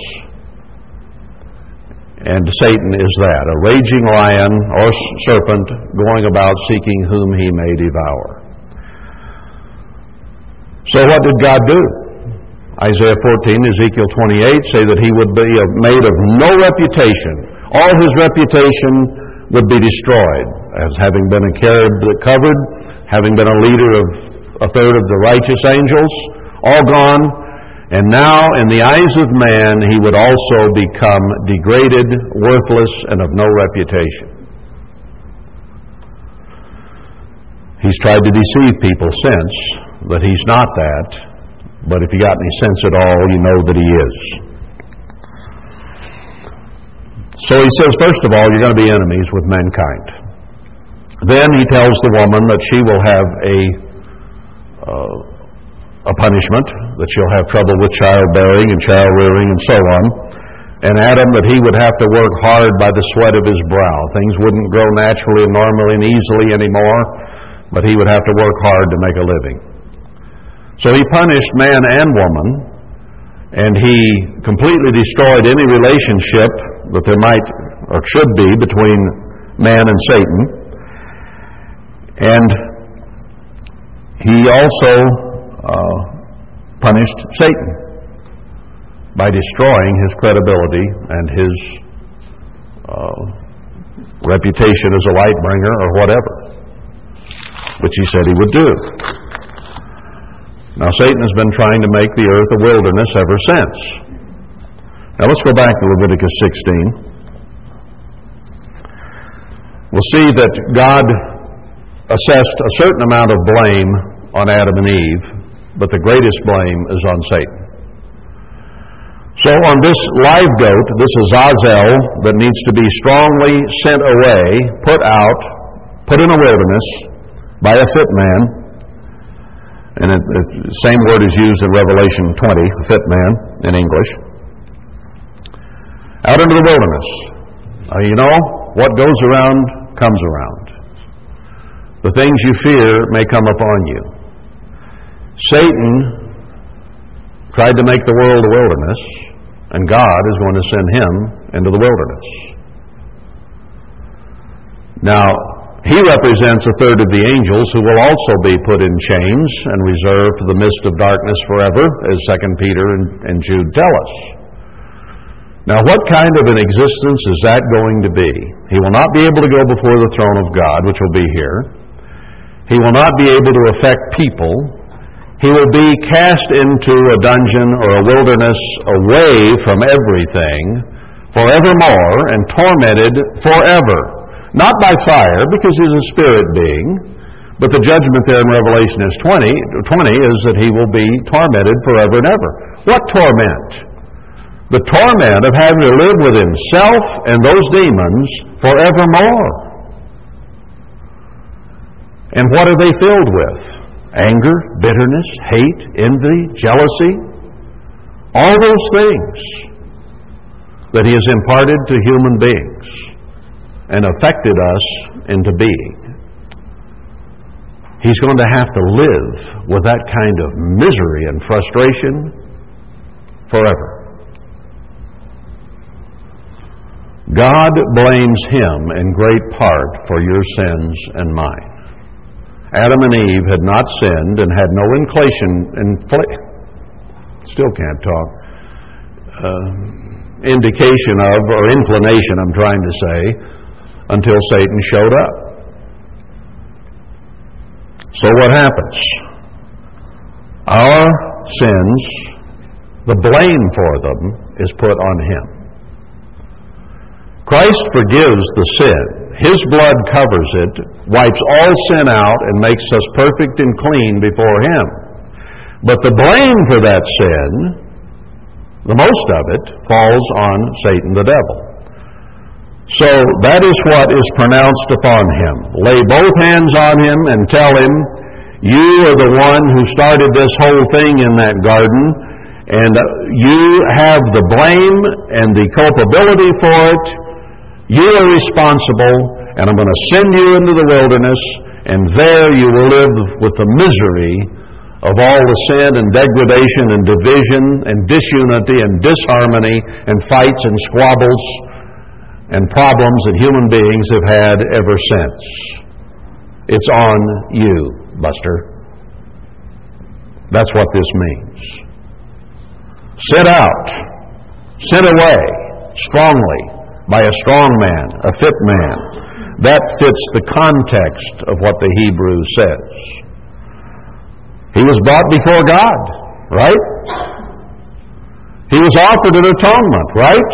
And Satan is that, a raging lion or serpent going about seeking whom he may devour. So what did God do? Isaiah 14, Ezekiel 28 say that he would be made of no reputation. All his reputation would be destroyed as having been a cherub that covered, having been a leader of a third of the righteous angels, all gone. And now, in the eyes of man, he would also become degraded, worthless, and of no reputation. He's tried to deceive people since, but he's not that. But if you got any sense at all, you know that he is. So he says, first of all, you're going to be enemies with mankind. Then he tells the woman that she will have a, uh, a punishment, that she'll have trouble with childbearing and child rearing and so on. And Adam that he would have to work hard by the sweat of his brow. Things wouldn't grow naturally and normally and easily anymore, but he would have to work hard to make a living. So he punished man and woman, and he completely destroyed any relationship that there might or should be between man and Satan. And he also uh, punished Satan by destroying his credibility and his uh, reputation as a light bringer or whatever, which he said he would do. Now, Satan has been trying to make the earth a wilderness ever since. Now, let's go back to Leviticus 16. We'll see that God assessed a certain amount of blame on Adam and Eve, but the greatest blame is on Satan. So on this live goat, this Azazel that needs to be strongly sent away, put out, put in a wilderness by a fit man, and the same word is used in Revelation 20, fit man in English, out into the wilderness. Uh, you know, what goes around comes around. The things you fear may come upon you. Satan tried to make the world a wilderness, and God is going to send him into the wilderness. Now, he represents a third of the angels who will also be put in chains and reserved for the mist of darkness forever, as 2 Peter and, and Jude tell us. Now, what kind of an existence is that going to be? He will not be able to go before the throne of God, which will be here. He will not be able to affect people, he will be cast into a dungeon or a wilderness away from everything forevermore and tormented forever. Not by fire, because he's a spirit being, but the judgment there in Revelation is 20, 20 is that he will be tormented forever and ever. What torment? The torment of having to live with himself and those demons forevermore. And what are they filled with? Anger, bitterness, hate, envy, jealousy, all those things that He has imparted to human beings and affected us into being. He's going to have to live with that kind of misery and frustration forever. God blames him in great part for your sins and mine. Adam and Eve had not sinned and had no inclination, infl- still can't talk, uh, indication of, or inclination, I'm trying to say, until Satan showed up. So what happens? Our sins, the blame for them, is put on Him. Christ forgives the sin his blood covers it, wipes all sin out, and makes us perfect and clean before Him. But the blame for that sin, the most of it, falls on Satan the devil. So that is what is pronounced upon him. Lay both hands on him and tell him, You are the one who started this whole thing in that garden, and uh, you have the blame and the culpability for it. You are responsible, and I'm going to send you into the wilderness, and there you will live with the misery of all the sin and degradation and division and disunity and disharmony and fights and squabbles and problems that human beings have had ever since. It's on you, Buster. That's what this means. Sit out. Sit away strongly by a strong man, a fit man. That fits the context of what the Hebrew says. He was brought before God, right? He was offered an atonement, right?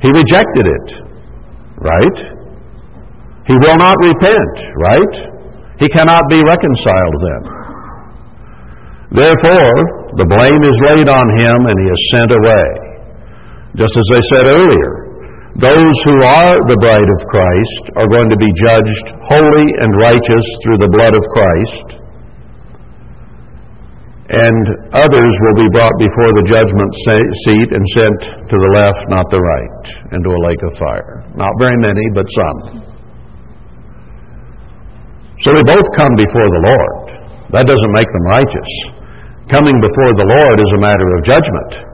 He rejected it, right? He will not repent, right? He cannot be reconciled then. Therefore, the blame is laid on him and he is sent away. Just as I said earlier, those who are the bride of Christ are going to be judged holy and righteous through the blood of Christ, and others will be brought before the judgment seat and sent to the left, not the right, into a lake of fire. Not very many, but some. So they both come before the Lord. That doesn't make them righteous. Coming before the Lord is a matter of judgment.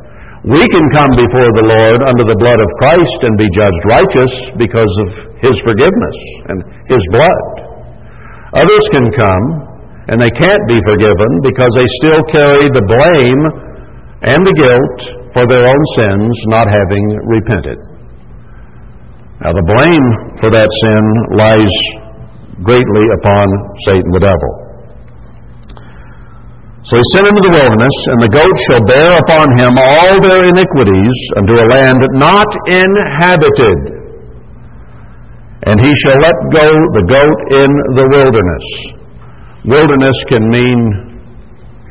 We can come before the Lord under the blood of Christ and be judged righteous because of His forgiveness and His blood. Others can come and they can't be forgiven because they still carry the blame and the guilt for their own sins not having repented. Now, the blame for that sin lies greatly upon Satan the devil. So he sent him into the wilderness, and the goat shall bear upon him all their iniquities unto a land not inhabited. And he shall let go the goat in the wilderness. Wilderness can mean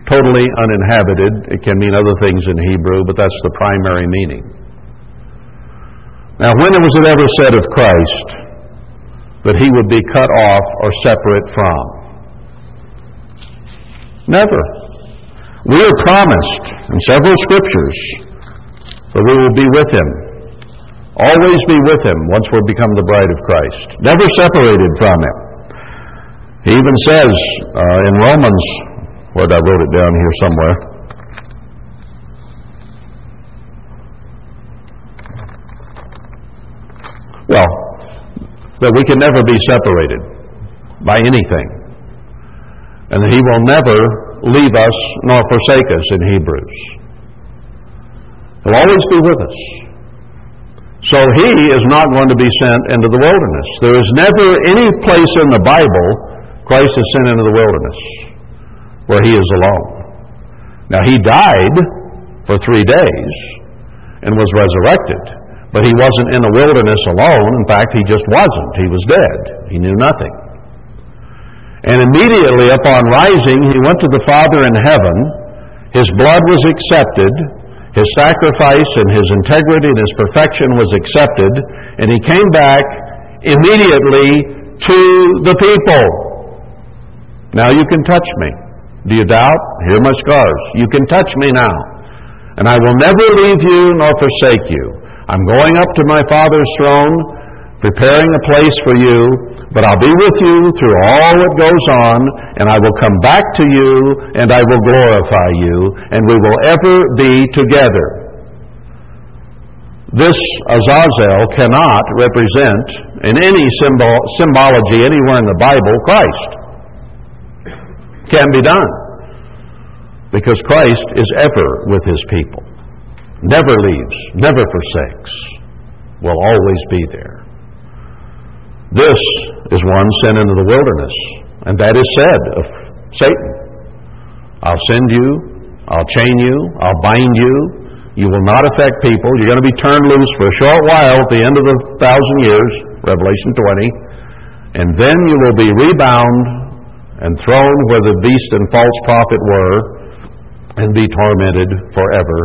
totally uninhabited. It can mean other things in Hebrew, but that's the primary meaning. Now, when was it ever said of Christ that he would be cut off or separate from? Never. We are promised in several scriptures that we will be with him. Always be with him once we become the bride of Christ. Never separated from him. He even says uh, in Romans, where I wrote it down here somewhere. Well, that we can never be separated by anything. And that he will never leave us nor forsake us in Hebrews. He'll always be with us. So he is not going to be sent into the wilderness. There is never any place in the Bible Christ is sent into the wilderness where he is alone. Now he died for three days and was resurrected, but he wasn't in the wilderness alone. In fact, he just wasn't. He was dead. He knew nothing. And immediately upon rising, he went to the Father in heaven. His blood was accepted. His sacrifice and his integrity and his perfection was accepted. And he came back immediately to the people. Now you can touch me. Do you doubt? Here my scars. You can touch me now. And I will never leave you nor forsake you. I'm going up to my Father's throne, preparing a place for you, but I'll be with you through all that goes on, and I will come back to you, and I will glorify you, and we will ever be together. This Azazel cannot represent, in any symbol, symbology anywhere in the Bible, Christ. Can't be done. Because Christ is ever with his people. Never leaves, never forsakes, will always be there. This is one sent into the wilderness, and that is said of Satan. I'll send you, I'll chain you, I'll bind you, you will not affect people. You're going to be turned loose for a short while at the end of the thousand years, Revelation 20, and then you will be rebound and thrown where the beast and false prophet were and be tormented forever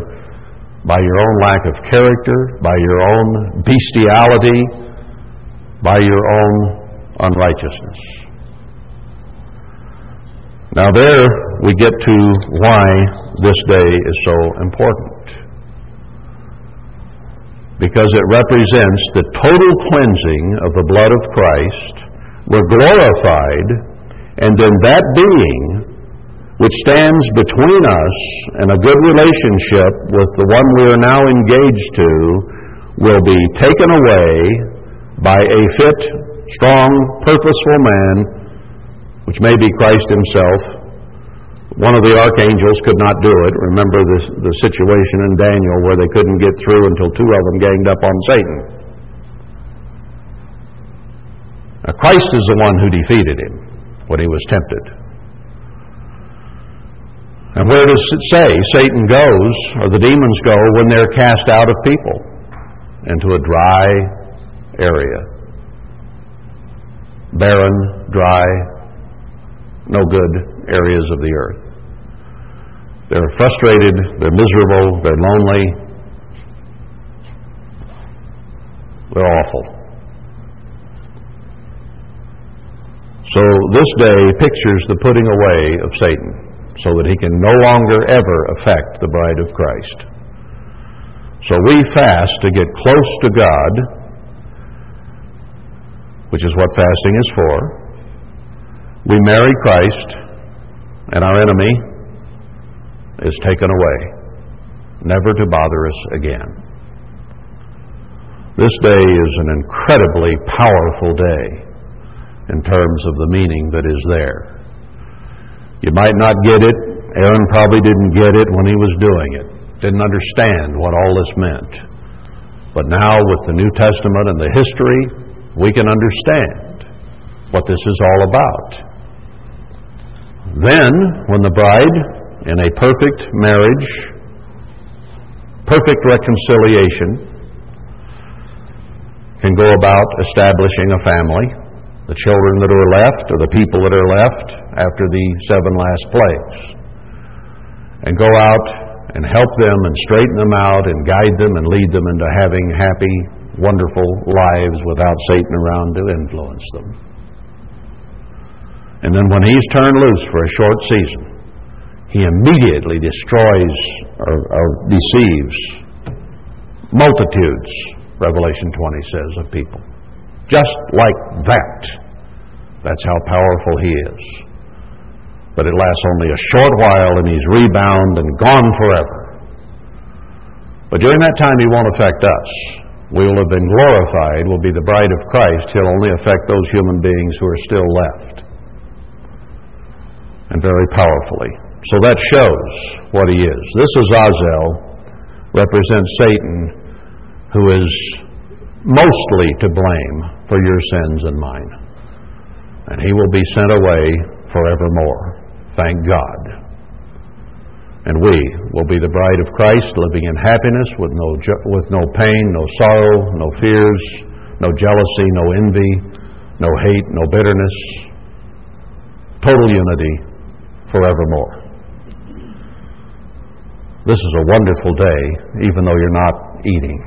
by your own lack of character, by your own bestiality, by your own unrighteousness. Now, there we get to why this day is so important. Because it represents the total cleansing of the blood of Christ. We're glorified, and then that being which stands between us and a good relationship with the one we are now engaged to will be taken away by a fit, strong, purposeful man, which may be Christ himself. One of the archangels could not do it. Remember the, the situation in Daniel where they couldn't get through until two of them ganged up on Satan. Now, Christ is the one who defeated him when he was tempted. And where does it say Satan goes, or the demons go, when they're cast out of people? Into a dry area. Barren, dry, no good areas of the earth. They're frustrated, they're miserable, they're lonely, they're awful. So this day pictures the putting away of Satan so that he can no longer ever affect the bride of Christ. So we fast to get close to God which is what fasting is for. We marry Christ, and our enemy is taken away, never to bother us again. This day is an incredibly powerful day in terms of the meaning that is there. You might not get it. Aaron probably didn't get it when he was doing it, didn't understand what all this meant. But now, with the New Testament and the history, we can understand what this is all about. Then, when the bride, in a perfect marriage, perfect reconciliation, can go about establishing a family, the children that are left or the people that are left after the seven last plagues. And go out and help them and straighten them out and guide them and lead them into having happy, wonderful lives without Satan around to influence them. And then when he's turned loose for a short season, he immediately destroys or, or deceives multitudes, Revelation 20 says, of people. Just like that. That's how powerful he is. But it lasts only a short while and he's rebound and gone forever. But during that time, he won't affect us. We will have been glorified, we'll be the bride of Christ. He'll only affect those human beings who are still left. And very powerfully. So that shows what he is. This is Azazel represents Satan, who is mostly to blame for your sins and mine. And he will be sent away forevermore. Thank God. And we will be the bride of Christ, living in happiness with no, with no pain, no sorrow, no fears, no jealousy, no envy, no hate, no bitterness. Total unity forevermore. This is a wonderful day, even though you're not eating.